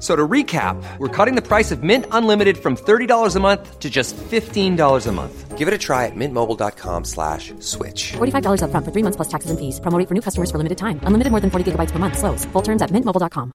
F- So to recap, we're cutting the price of Mint Unlimited from $30 a month to just $15 a month. Give it a try at mintmobile.com slash switch. $45 upfront for three months plus taxes and fees. Promo rate for new customers for limited time. Unlimited more than 40 gigabytes per month. Slows. Full terms at mintmobile.com.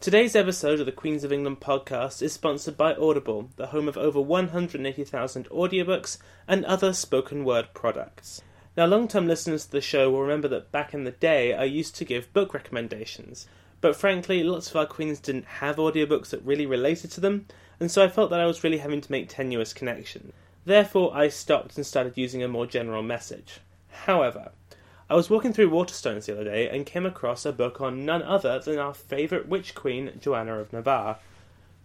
Today's episode of the Queens of England podcast is sponsored by Audible, the home of over 180,000 audiobooks and other spoken word products. Now, long term listeners to the show will remember that back in the day I used to give book recommendations, but frankly, lots of our queens didn't have audiobooks that really related to them, and so I felt that I was really having to make tenuous connections. Therefore, I stopped and started using a more general message. However, I was walking through Waterstones the other day and came across a book on none other than our favourite witch queen, Joanna of Navarre.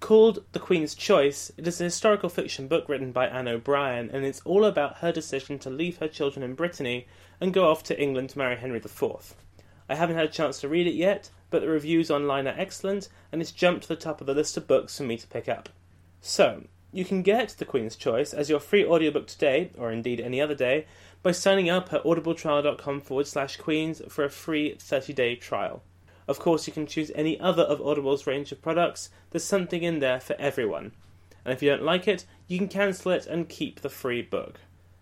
Called The Queen's Choice, it is a historical fiction book written by Anne O'Brien, and it's all about her decision to leave her children in Brittany and go off to England to marry Henry IV. I haven't had a chance to read it yet, but the reviews online are excellent, and it's jumped to the top of the list of books for me to pick up. So, you can get The Queen's Choice as your free audiobook today, or indeed any other day, by signing up at audibletrial.com forward slash queens for a free 30 day trial. Of course, you can choose any other of Audible's range of products, there's something in there for everyone. And if you don't like it, you can cancel it and keep the free book.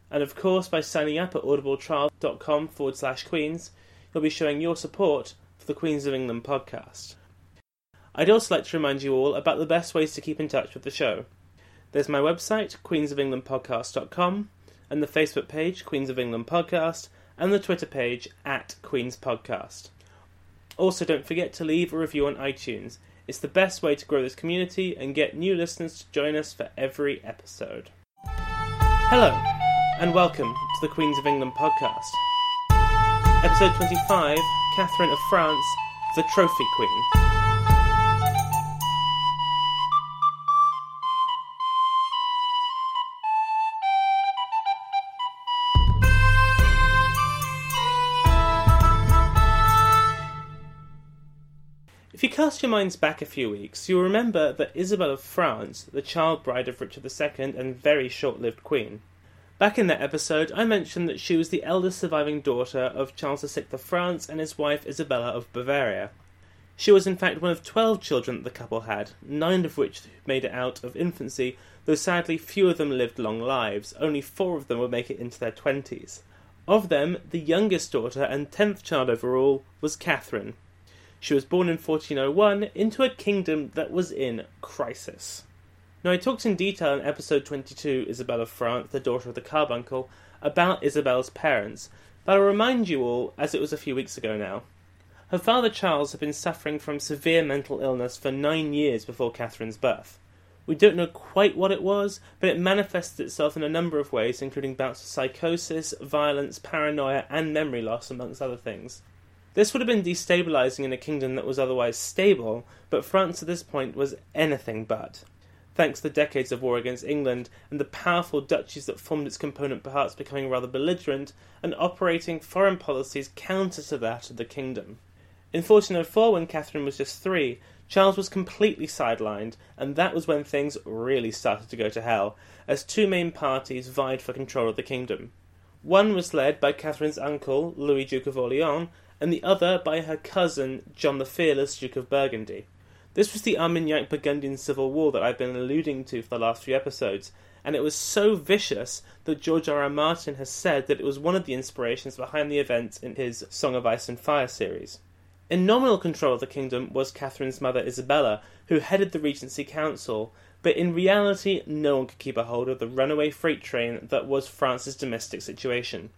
And of course, by signing up at audibletrial.com forward slash queens, you'll be showing your support for the Queens of England podcast. I'd also like to remind you all about the best ways to keep in touch with the show. There's my website, queensofenglandpodcast.com, and the Facebook page, Queens of England Podcast, and the Twitter page, at Queens Podcast. Also, don't forget to leave a review on iTunes. It's the best way to grow this community and get new listeners to join us for every episode. Hello, and welcome to the Queens of England podcast. Episode 25 Catherine of France, the Trophy Queen. Cast your minds back a few weeks, you'll remember that Isabel of France, the child bride of Richard II and very short lived queen. Back in that episode, I mentioned that she was the eldest surviving daughter of Charles VI of France and his wife Isabella of Bavaria. She was in fact one of twelve children that the couple had, nine of which made it out of infancy, though sadly few of them lived long lives, only four of them would make it into their twenties. Of them, the youngest daughter and tenth child overall was Catherine, she was born in 1401 into a kingdom that was in crisis. Now, I talked in detail in episode 22, Isabel of France, the daughter of the carbuncle, about Isabel's parents, but I'll remind you all, as it was a few weeks ago now. Her father Charles had been suffering from severe mental illness for nine years before Catherine's birth. We don't know quite what it was, but it manifested itself in a number of ways, including bouts of psychosis, violence, paranoia, and memory loss, amongst other things. This would have been destabilizing in a kingdom that was otherwise stable, but France at this point was anything but. Thanks to decades of war against England and the powerful duchies that formed its component parts becoming rather belligerent and operating foreign policies counter to that of the kingdom. In 1404, when Catherine was just three, Charles was completely sidelined, and that was when things really started to go to hell, as two main parties vied for control of the kingdom. One was led by Catherine's uncle, Louis Duke of Orleans, and the other by her cousin, John the Fearless, Duke of Burgundy. This was the Armagnac Burgundian Civil War that I've been alluding to for the last few episodes, and it was so vicious that George R. R. Martin has said that it was one of the inspirations behind the events in his Song of Ice and Fire series. In nominal control of the kingdom was Catherine's mother Isabella, who headed the Regency Council, but in reality no one could keep a hold of the runaway freight train that was France's domestic situation.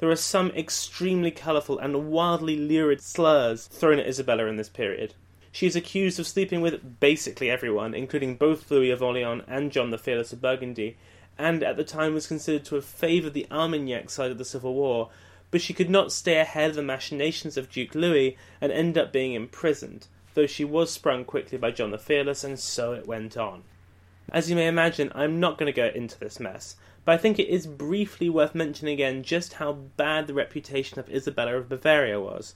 There are some extremely colourful and wildly lurid slurs thrown at Isabella in this period. She is accused of sleeping with basically everyone, including both Louis of Orleans and John the Fearless of Burgundy, and at the time was considered to have favoured the Armagnac side of the Civil War, but she could not stay ahead of the machinations of Duke Louis and end up being imprisoned, though she was sprung quickly by John the Fearless, and so it went on. As you may imagine, I'm not going to go into this mess, but I think it is briefly worth mentioning again just how bad the reputation of Isabella of Bavaria was.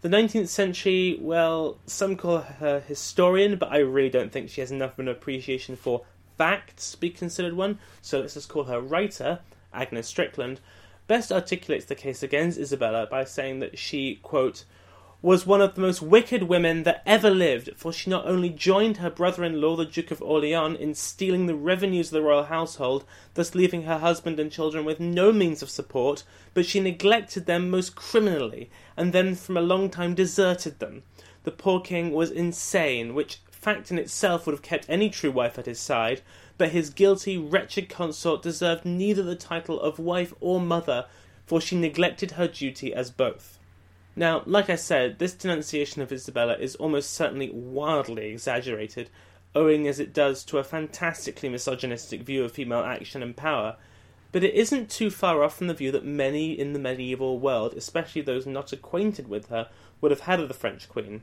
The 19th century, well, some call her historian, but I really don't think she has enough of an appreciation for facts to be considered one, so let's just call her writer, Agnes Strickland, best articulates the case against Isabella by saying that she, quote, was one of the most wicked women that ever lived, for she not only joined her brother in law, the Duke of Orleans, in stealing the revenues of the royal household, thus leaving her husband and children with no means of support, but she neglected them most criminally, and then from a long time deserted them. The poor king was insane, which fact in itself would have kept any true wife at his side, but his guilty, wretched consort deserved neither the title of wife or mother, for she neglected her duty as both. Now, like I said, this denunciation of Isabella is almost certainly wildly exaggerated, owing as it does to a fantastically misogynistic view of female action and power, but it isn't too far off from the view that many in the medieval world, especially those not acquainted with her, would have had of the French queen.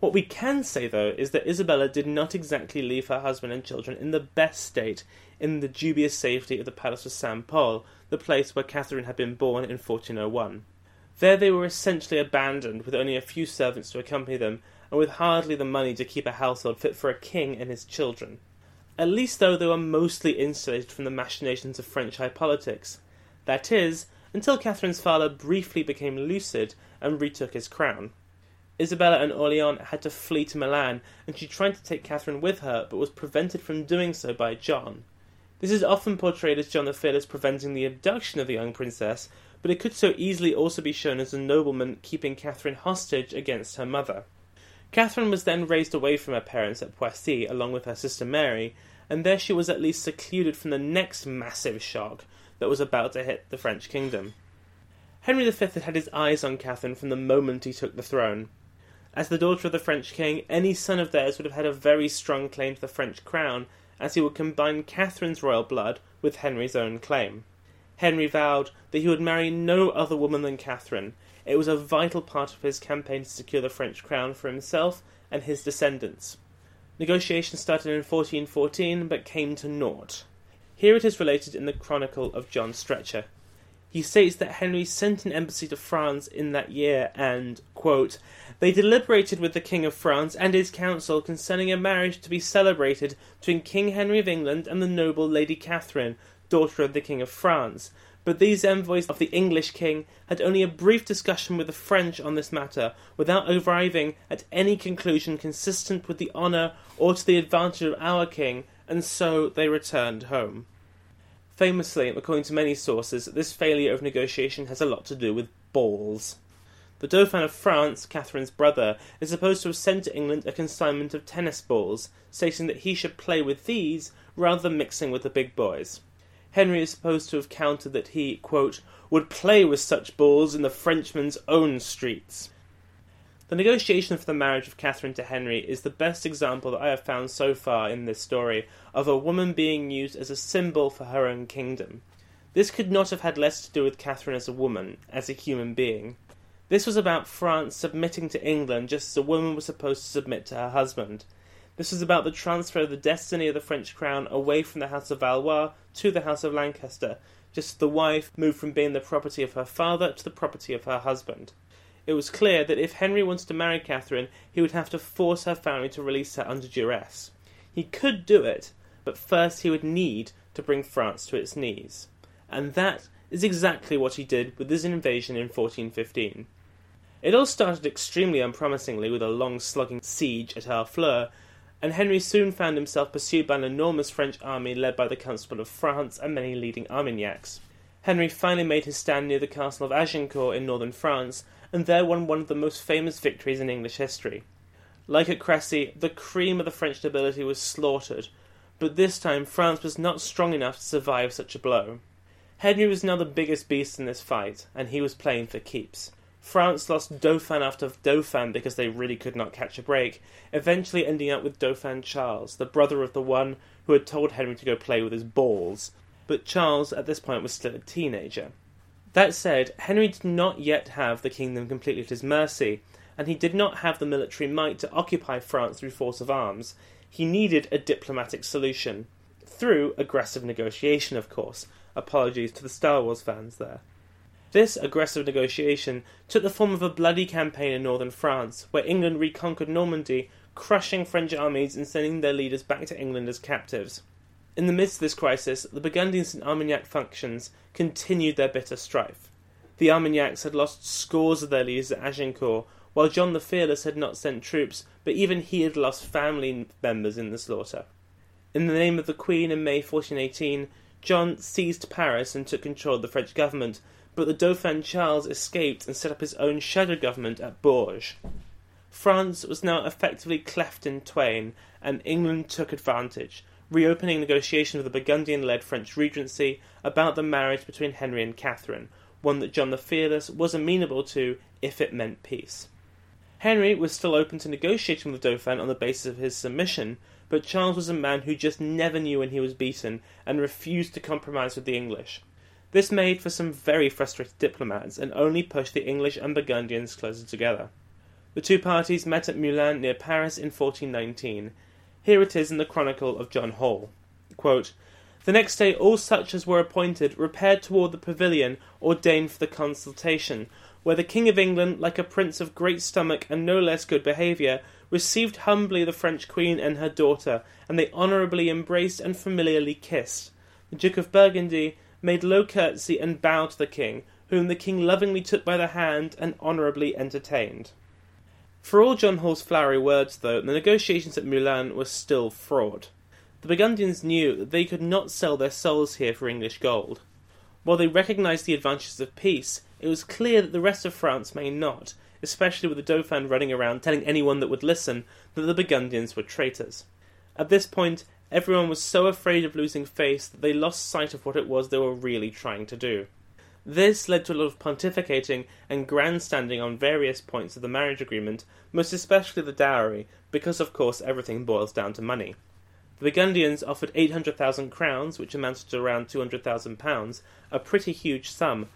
What we can say, though, is that Isabella did not exactly leave her husband and children in the best state in the dubious safety of the Palace of St. Paul, the place where Catherine had been born in 1401. There they were essentially abandoned, with only a few servants to accompany them, and with hardly the money to keep a household fit for a king and his children. At least, though, they were mostly insulated from the machinations of French high politics. That is, until Catherine's father briefly became lucid and retook his crown. Isabella and Orleans had to flee to Milan, and she tried to take Catherine with her, but was prevented from doing so by John. This is often portrayed as John the Fearless preventing the abduction of the young princess, but it could so easily also be shown as a nobleman keeping Catherine hostage against her mother. Catherine was then raised away from her parents at Poissy along with her sister Mary, and there she was at least secluded from the next massive shock that was about to hit the French kingdom. Henry V had had his eyes on Catherine from the moment he took the throne. As the daughter of the French king, any son of theirs would have had a very strong claim to the French crown, as he would combine Catherine's royal blood with Henry's own claim. Henry vowed that he would marry no other woman than Catherine. It was a vital part of his campaign to secure the French crown for himself and his descendants. Negotiations started in 1414 but came to naught. Here it is related in the Chronicle of John Strecche. He states that Henry sent an embassy to France in that year and, quote, they deliberated with the King of France and his council concerning a marriage to be celebrated between King Henry of England and the noble Lady Catherine, daughter of the King of France. But these envoys of the English king had only a brief discussion with the French on this matter, without arriving at any conclusion consistent with the honour or to the advantage of our king, and so they returned home. Famously, according to many sources, this failure of negotiation has a lot to do with balls. The Dauphin of France, Catherine's brother, is supposed to have sent to England a consignment of tennis balls, stating that he should play with these rather than mixing with the big boys. Henry is supposed to have countered that he, quote, would play with such balls in the Frenchman's own streets. The negotiation for the marriage of Catherine to Henry is the best example that I have found so far in this story of a woman being used as a symbol for her own kingdom. This could not have had less to do with Catherine as a woman, as a human being. This was about France submitting to England just as a woman was supposed to submit to her husband. This was about the transfer of the destiny of the French crown away from the House of Valois to the House of Lancaster, just as the wife moved from being the property of her father to the property of her husband. It was clear that if Henry wanted to marry Catherine, he would have to force her family to release her under duress. He could do it, but first he would need to bring France to its knees. And that is exactly what he did with his invasion in 1415. It all started extremely unpromisingly with a long slugging siege at Harfleur, and Henry soon found himself pursued by an enormous French army led by the Constable of France and many leading Armagnacs. Henry finally made his stand near the castle of Agincourt in northern France, and there won one of the most famous victories in English history. Like at Crecy, the cream of the French nobility was slaughtered, but this time France was not strong enough to survive such a blow. Henry was now the biggest beast in this fight, and he was playing for keeps. France lost Dauphin after Dauphin because they really could not catch a break, eventually ending up with Dauphin Charles, the brother of the one who had told Henry to go play with his balls. But Charles, at this point, was still a teenager. That said, Henry did not yet have the kingdom completely at his mercy, and he did not have the military might to occupy France through force of arms. He needed a diplomatic solution. Through aggressive negotiation, of course. Apologies to the Star Wars fans there. This aggressive negotiation took the form of a bloody campaign in northern France, where England reconquered Normandy, crushing French armies and sending their leaders back to England as captives. In the midst of this crisis, the Burgundians and Armagnac factions continued their bitter strife. The Armagnacs had lost scores of their leaders at Agincourt, while John the Fearless had not sent troops, but even he had lost family members in the slaughter. In the name of the Queen in May 1418, John seized Paris and took control of the French government, but the Dauphin Charles escaped and set up his own shadow government at Bourges. France was now effectively cleft in twain, and England took advantage, reopening negotiations with the Burgundian led French Regency about the marriage between Henry and Catherine, one that John the Fearless was amenable to if it meant peace. Henry was still open to negotiating with the Dauphin on the basis of his submission, but Charles was a man who just never knew when he was beaten and refused to compromise with the English. This made for some very frustrated diplomats and only pushed the English and Burgundians closer together. The two parties met at Meulan near Paris in 1419. Here it is in the chronicle of John Hall. Quote, the next day all such as were appointed repaired toward the pavilion ordained for the consultation, where the King of England, like a prince of great stomach and no less good behaviour, received humbly the French Queen and her daughter, and they honourably embraced and familiarly kissed. The Duke of Burgundy made low curtsy and bowed to the king, whom the king lovingly took by the hand and honourably entertained. For all John Hall's flowery words, though, the negotiations at Meulan were still fraud. The Burgundians knew that they could not sell their souls here for English gold. While they recognised the advantages of peace, it was clear that the rest of France may not, especially with the Dauphin running around telling anyone that would listen that the Burgundians were traitors. At this point, Everyone was so afraid of losing face that they lost sight of what it was they were really trying to do. This led to a lot of pontificating and grandstanding on various points of the marriage agreement, most especially the dowry, because of course everything boils down to money. The Burgundians offered 800,000 crowns, which amounted to around 200,000 pounds, a pretty huge sum.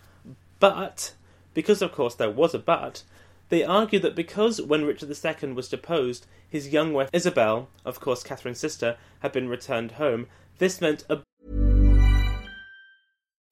But, because of course there was a but, they argue that because when Richard II was deposed, his young wife Isabel, of course Catherine's sister, had been returned home, this meant a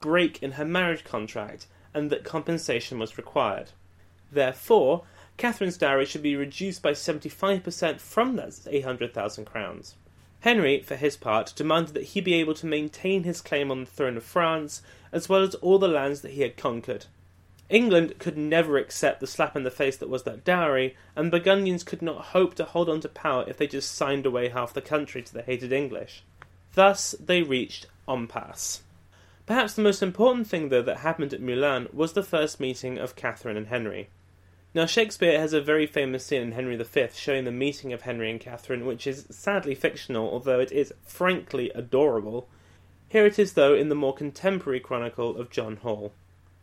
Break in her marriage contract and that compensation was required. Therefore, Catherine's dowry should be reduced by 75% from that 800,000 crowns. Henry, for his part, demanded that he be able to maintain his claim on the throne of France, as well as all the lands that he had conquered. England could never accept the slap in the face that was that dowry, and Burgundians could not hope to hold on to power if they just signed away half the country to the hated English. Thus, they reached impasse. Perhaps the most important thing, though, that happened at Meulan was the first meeting of Catherine and Henry. Now, Shakespeare has a very famous scene in Henry V showing the meeting of Henry and Catherine, which is sadly fictional, although it is frankly adorable. Here it is, though, in the more contemporary chronicle of John Hall.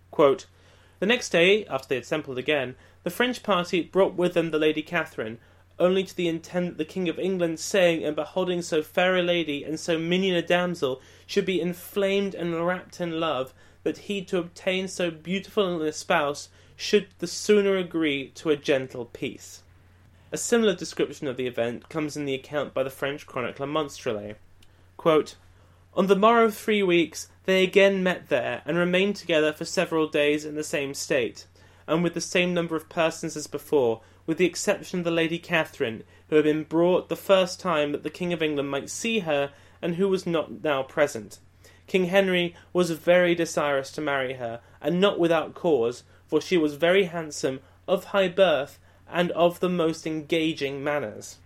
Quote, the next day, after they had assembled again, the French party brought with them the Lady Catherine, only to the intent that the King of England, saying and beholding so fair a lady and so minion a damsel, should be inflamed and wrapped in love, that he to obtain so beautiful an espouse should the sooner agree to a gentle peace. A similar description of the event comes in the account by the French chronicler Monstrelet. Quote, On the morrow of three weeks they again met there, and remained together for several days in the same state, and with the same number of persons as before, with the exception of the Lady Catherine, who had been brought the first time that the King of England might see her, and who was not now present. King Henry was very desirous to marry her, and not without cause, for she was very handsome, of high birth, and of the most engaging manners.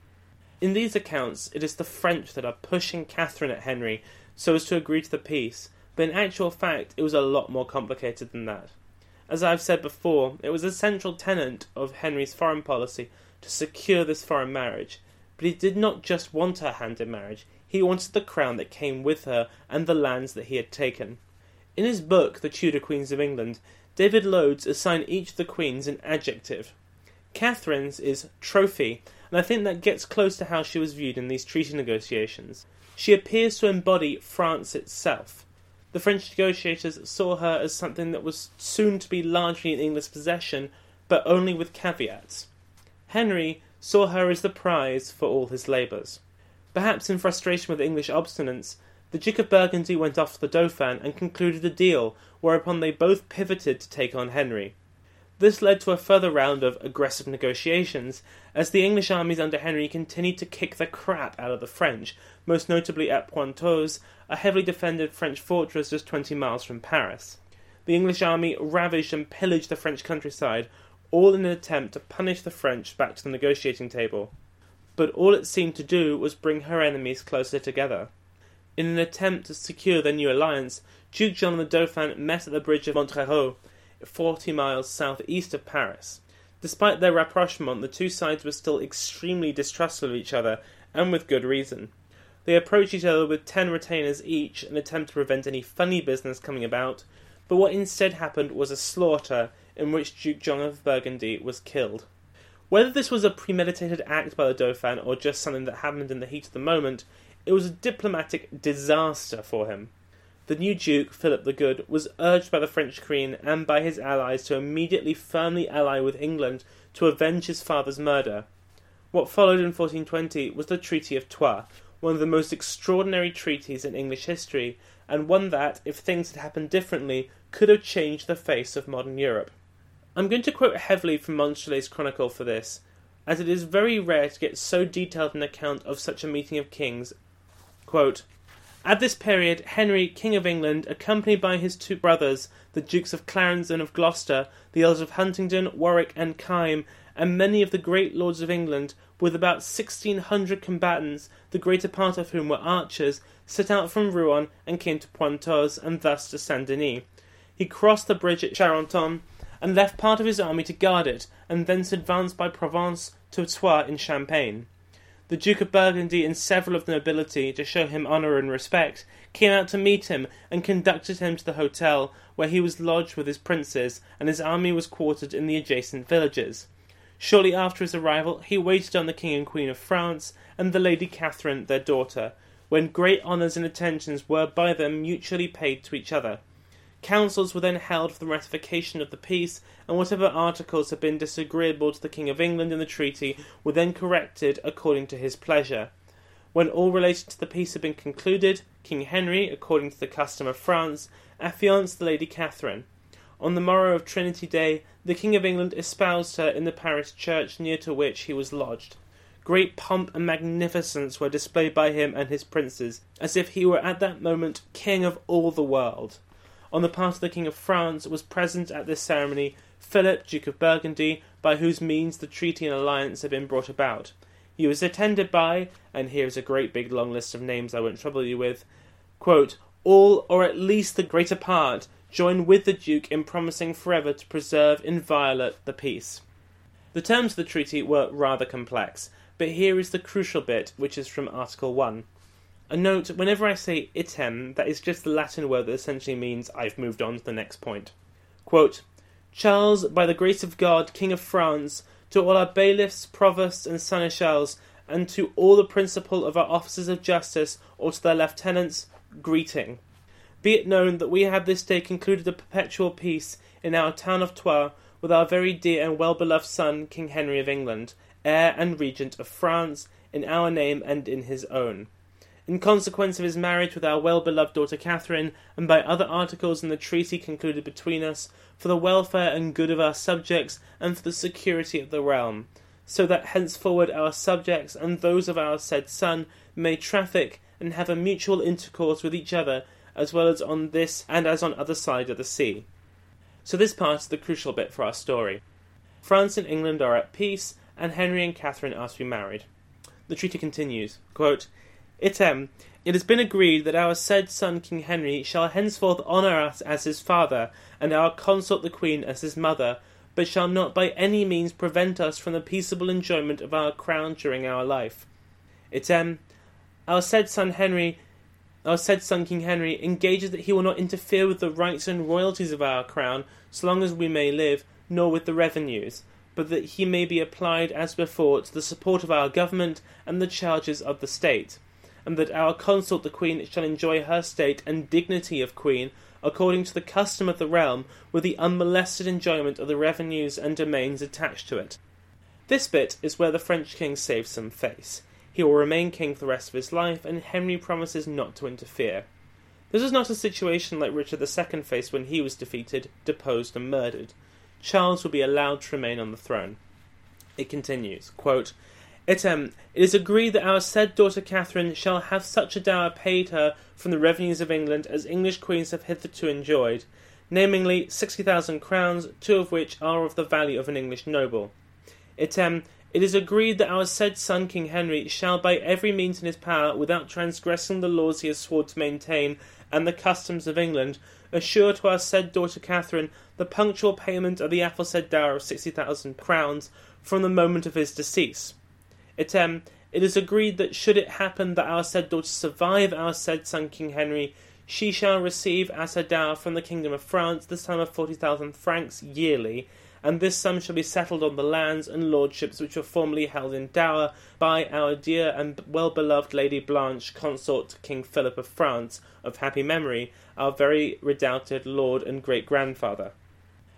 In these accounts, it is the French that are pushing Catherine at Henry so as to agree to the peace, but in actual fact it was a lot more complicated than that. As I have said before, it was a central tenet of Henry's foreign policy to secure this foreign marriage, but he did not just want her hand in marriage, he wanted the crown that came with her and the lands that he had taken. In his book, The Tudor Queens of England, David Loades assigned each of the queens an adjective. Catherine's is trophy, and I think that gets close to how she was viewed in these treaty negotiations. She appears to embody France itself. The French negotiators saw her as something that was soon to be largely in English possession, but only with caveats. Henry saw her as the prize for all his labours. Perhaps in frustration with English obstinance, the Duke of Burgundy went off to the Dauphin and concluded a deal, whereupon they both pivoted to take on Henry. This led to a further round of aggressive negotiations, as the English armies under Henry continued to kick the crap out of the French, most notably at Pontoise, a heavily defended French fortress just 20 miles from Paris. The English army ravaged and pillaged the French countryside, all in an attempt to punish the French back to the negotiating table. But all it seemed to do was bring her enemies closer together. In an attempt to secure their new alliance, Duke John and the Dauphin met at the bridge of Montereau, 40 miles southeast of Paris. Despite their rapprochement, the two sides were still extremely distrustful of each other, and with good reason. They approached each other with ten retainers each in an attempt to prevent any funny business coming about, but what instead happened was a slaughter in which Duke John of Burgundy was killed. Whether this was a premeditated act by the Dauphin or just something that happened in the heat of the moment, it was a diplomatic disaster for him. The new Duke, Philip the Good, was urged by the French Queen and by his allies to immediately firmly ally with England to avenge his father's murder. What followed in 1420 was the Treaty of Troyes, one of the most extraordinary treaties in English history, and one that, if things had happened differently, could have changed the face of modern Europe. I'm going to quote heavily from Monstrelet's chronicle for this, as it is very rare to get so detailed an account of such a meeting of kings. Quote, At this period, Henry, King of England, accompanied by his two brothers, the Dukes of Clarence and of Gloucester, the Earls of Huntingdon, Warwick, and Kyme, and many of the great lords of England, with about sixteen hundred combatants, the greater part of whom were archers, set out from Rouen and came to Pontoise, and thus to Saint Denis. He crossed the bridge at Charenton, and left part of his army to guard it, and thence advanced by Provins to Troyes in Champagne. The Duke of Burgundy and several of the nobility, to show him honour and respect, came out to meet him and conducted him to the hotel, where he was lodged with his princes, and his army was quartered in the adjacent villages. Shortly after his arrival, he waited on the King and Queen of France and the Lady Catherine, their daughter, when great honours and attentions were by them mutually paid to each other. Councils were then held for the ratification of the peace, and whatever articles had been disagreeable to the King of England in the treaty were then corrected according to his pleasure. When all related to the peace had been concluded, King Henry, according to the custom of France, affianced the Lady Catherine. On the morrow of Trinity Day, the King of England espoused her in the parish church near to which he was lodged. Great pomp and magnificence were displayed by him and his princes, as if he were at that moment king of all the world. On the part of the King of France was present at this ceremony Philip, Duke of Burgundy, by whose means the treaty and alliance had been brought about. He was attended by, and here is a great big long list of names I won't trouble you with, quote, all, or at least the greater part, join with the Duke in promising forever to preserve inviolate the peace. The terms of the treaty were rather complex, but here is the crucial bit, which is from Article 1. Uh, a note, whenever I say item, that is just the Latin word that essentially means I've moved on to the next point. Quote, Charles, by the grace of God, King of France, to all our bailiffs, provosts, and seneschals, and to all the principal of our officers of justice, or to their lieutenants, greeting. Be it known that we have this day concluded a perpetual peace in our town of Troyes with our very dear and well beloved son, King Henry of England, heir and regent of France, in our name and in his own in consequence of his marriage with our well beloved daughter Catherine, and by other articles in the treaty concluded between us, for the welfare and good of our subjects, and for the security of the realm, so that henceforward our subjects and those of our said son may traffic and have a mutual intercourse with each other, as well as on this and as on other side of the sea. So this part is the crucial bit for our story. France and England are at peace, and Henry and Catherine are to be married. The treaty continues, quote, Item, it has been agreed that our said son King Henry shall henceforth honour us as his father, and our consort the Queen as his mother, but shall not by any means prevent us from the peaceable enjoyment of our crown during our life. Item, our said son Henry, our said son King Henry, engages that he will not interfere with the rights and royalties of our crown so long as we may live, nor with the revenues, but that he may be applied as before to the support of our government and the charges of the state and that our consort the Queen shall enjoy her state and dignity of Queen according to the custom of the realm, with the unmolested enjoyment of the revenues and domains attached to it. This bit is where the French king saves some face. He will remain king for the rest of his life, and Henry promises not to interfere. This is not a situation like Richard II faced when he was defeated, deposed, and murdered. Charles will be allowed to remain on the throne. It continues, quote, it, um, it is agreed that our said daughter Catherine shall have such a dower paid her from the revenues of England as English queens have hitherto enjoyed, namely sixty thousand crowns, two of which are of the value of an English noble. It, um, it is agreed that our said son King Henry shall by every means in his power, without transgressing the laws he has sworn to maintain and the customs of England, assure to our said daughter Catherine the punctual payment of the aforesaid dower of sixty thousand crowns from the moment of his decease. It um it is agreed that should it happen that our said daughter survive our said son King Henry, she shall receive as her dower from the kingdom of France the sum of forty thousand francs yearly, and this sum shall be settled on the lands and lordships which were formerly held in dower by our dear and well beloved Lady Blanche, consort to King Philip of France, of happy memory, our very redoubted lord and great grandfather.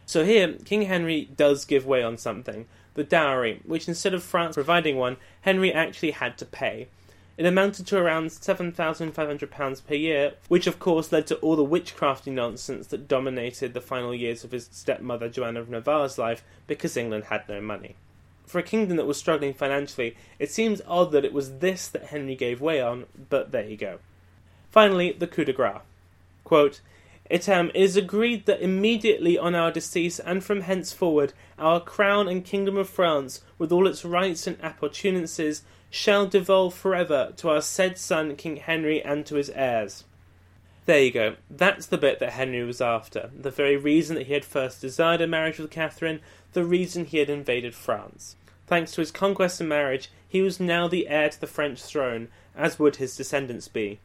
So here, King Henry does give way on something, the dowry, which instead of France providing one, Henry actually had to pay. It amounted to around £7,500 per year, which of course led to all the witchcrafty nonsense that dominated the final years of his stepmother Joanna of Navarre's life because England had no money. For a kingdom that was struggling financially, it seems odd that it was this that Henry gave way on, but there you go. Finally, the coup de grace. Quote, it, um, it is agreed that immediately on our decease and from henceforward our crown and kingdom of France, with all its rights and appurtenances, shall devolve forever to our said son King Henry and to his heirs. There you go. That's the bit that Henry was after. The very reason that he had first desired a marriage with Catherine, the reason he had invaded France. Thanks to his conquest and marriage, he was now the heir to the French throne, as would his descendants be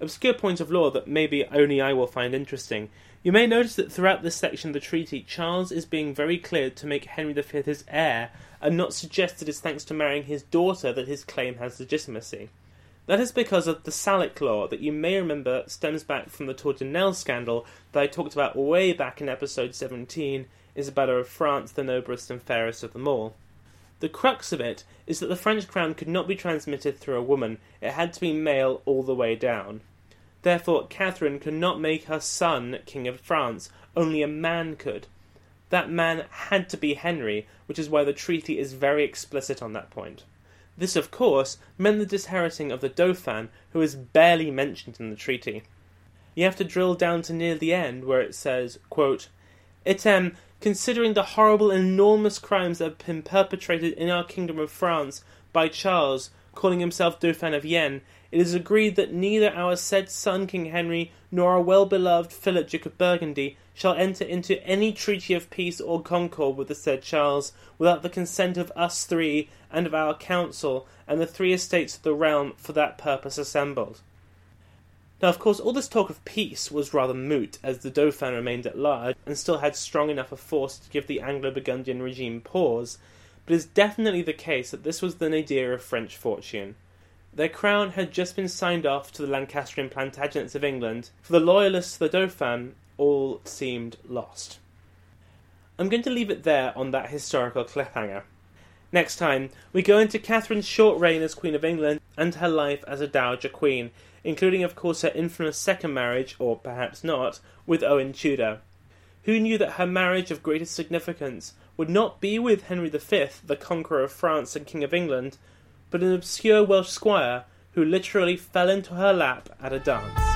obscure point of law that maybe only I will find interesting. You may notice that throughout this section of the treaty, Charles is being very clear to make Henry V his heir, and not suggest it is thanks to marrying his daughter that his claim has legitimacy. That is because of the Salic law that you may remember stems back from the Tour de Nesle scandal that I talked about way back in episode 17, Isabella of France, the noblest and fairest of them all. The crux of it is that the French crown could not be transmitted through a woman, it had to be male all the way down. Therefore, Catherine could not make her son King of France, only a man could. That man had to be Henry, which is why the treaty is very explicit on that point. This, of course, meant the disinheriting of the Dauphin, who is barely mentioned in the treaty. You have to drill down to near the end, where it says, quote, Item, considering the horrible and enormous crimes that have been perpetrated in our kingdom of France by Charles, calling himself Dauphin of Yen, it is agreed that neither our said son King Henry nor our well beloved Philip Duke of Burgundy shall enter into any treaty of peace or concord with the said Charles without the consent of us three and of our council and the three estates of the realm for that purpose assembled. Now, of course, all this talk of peace was rather moot, as the Dauphin remained at large and still had strong enough a force to give the Anglo Burgundian regime pause, but it is definitely the case that this was the nadir of French fortune. Their crown had just been signed off to the Lancastrian Plantagenets of England. For the loyalists to the Dauphin, all seemed lost. I'm going to leave it there on that historical cliffhanger. Next time, we go into Catherine's short reign as Queen of England and her life as a Dowager Queen, including, of course, her infamous second marriage, or perhaps not, with Owen Tudor. Who knew that her marriage of greatest significance would not be with Henry V, the conqueror of France and King of England, but an obscure Welsh squire who literally fell into her lap at a dance?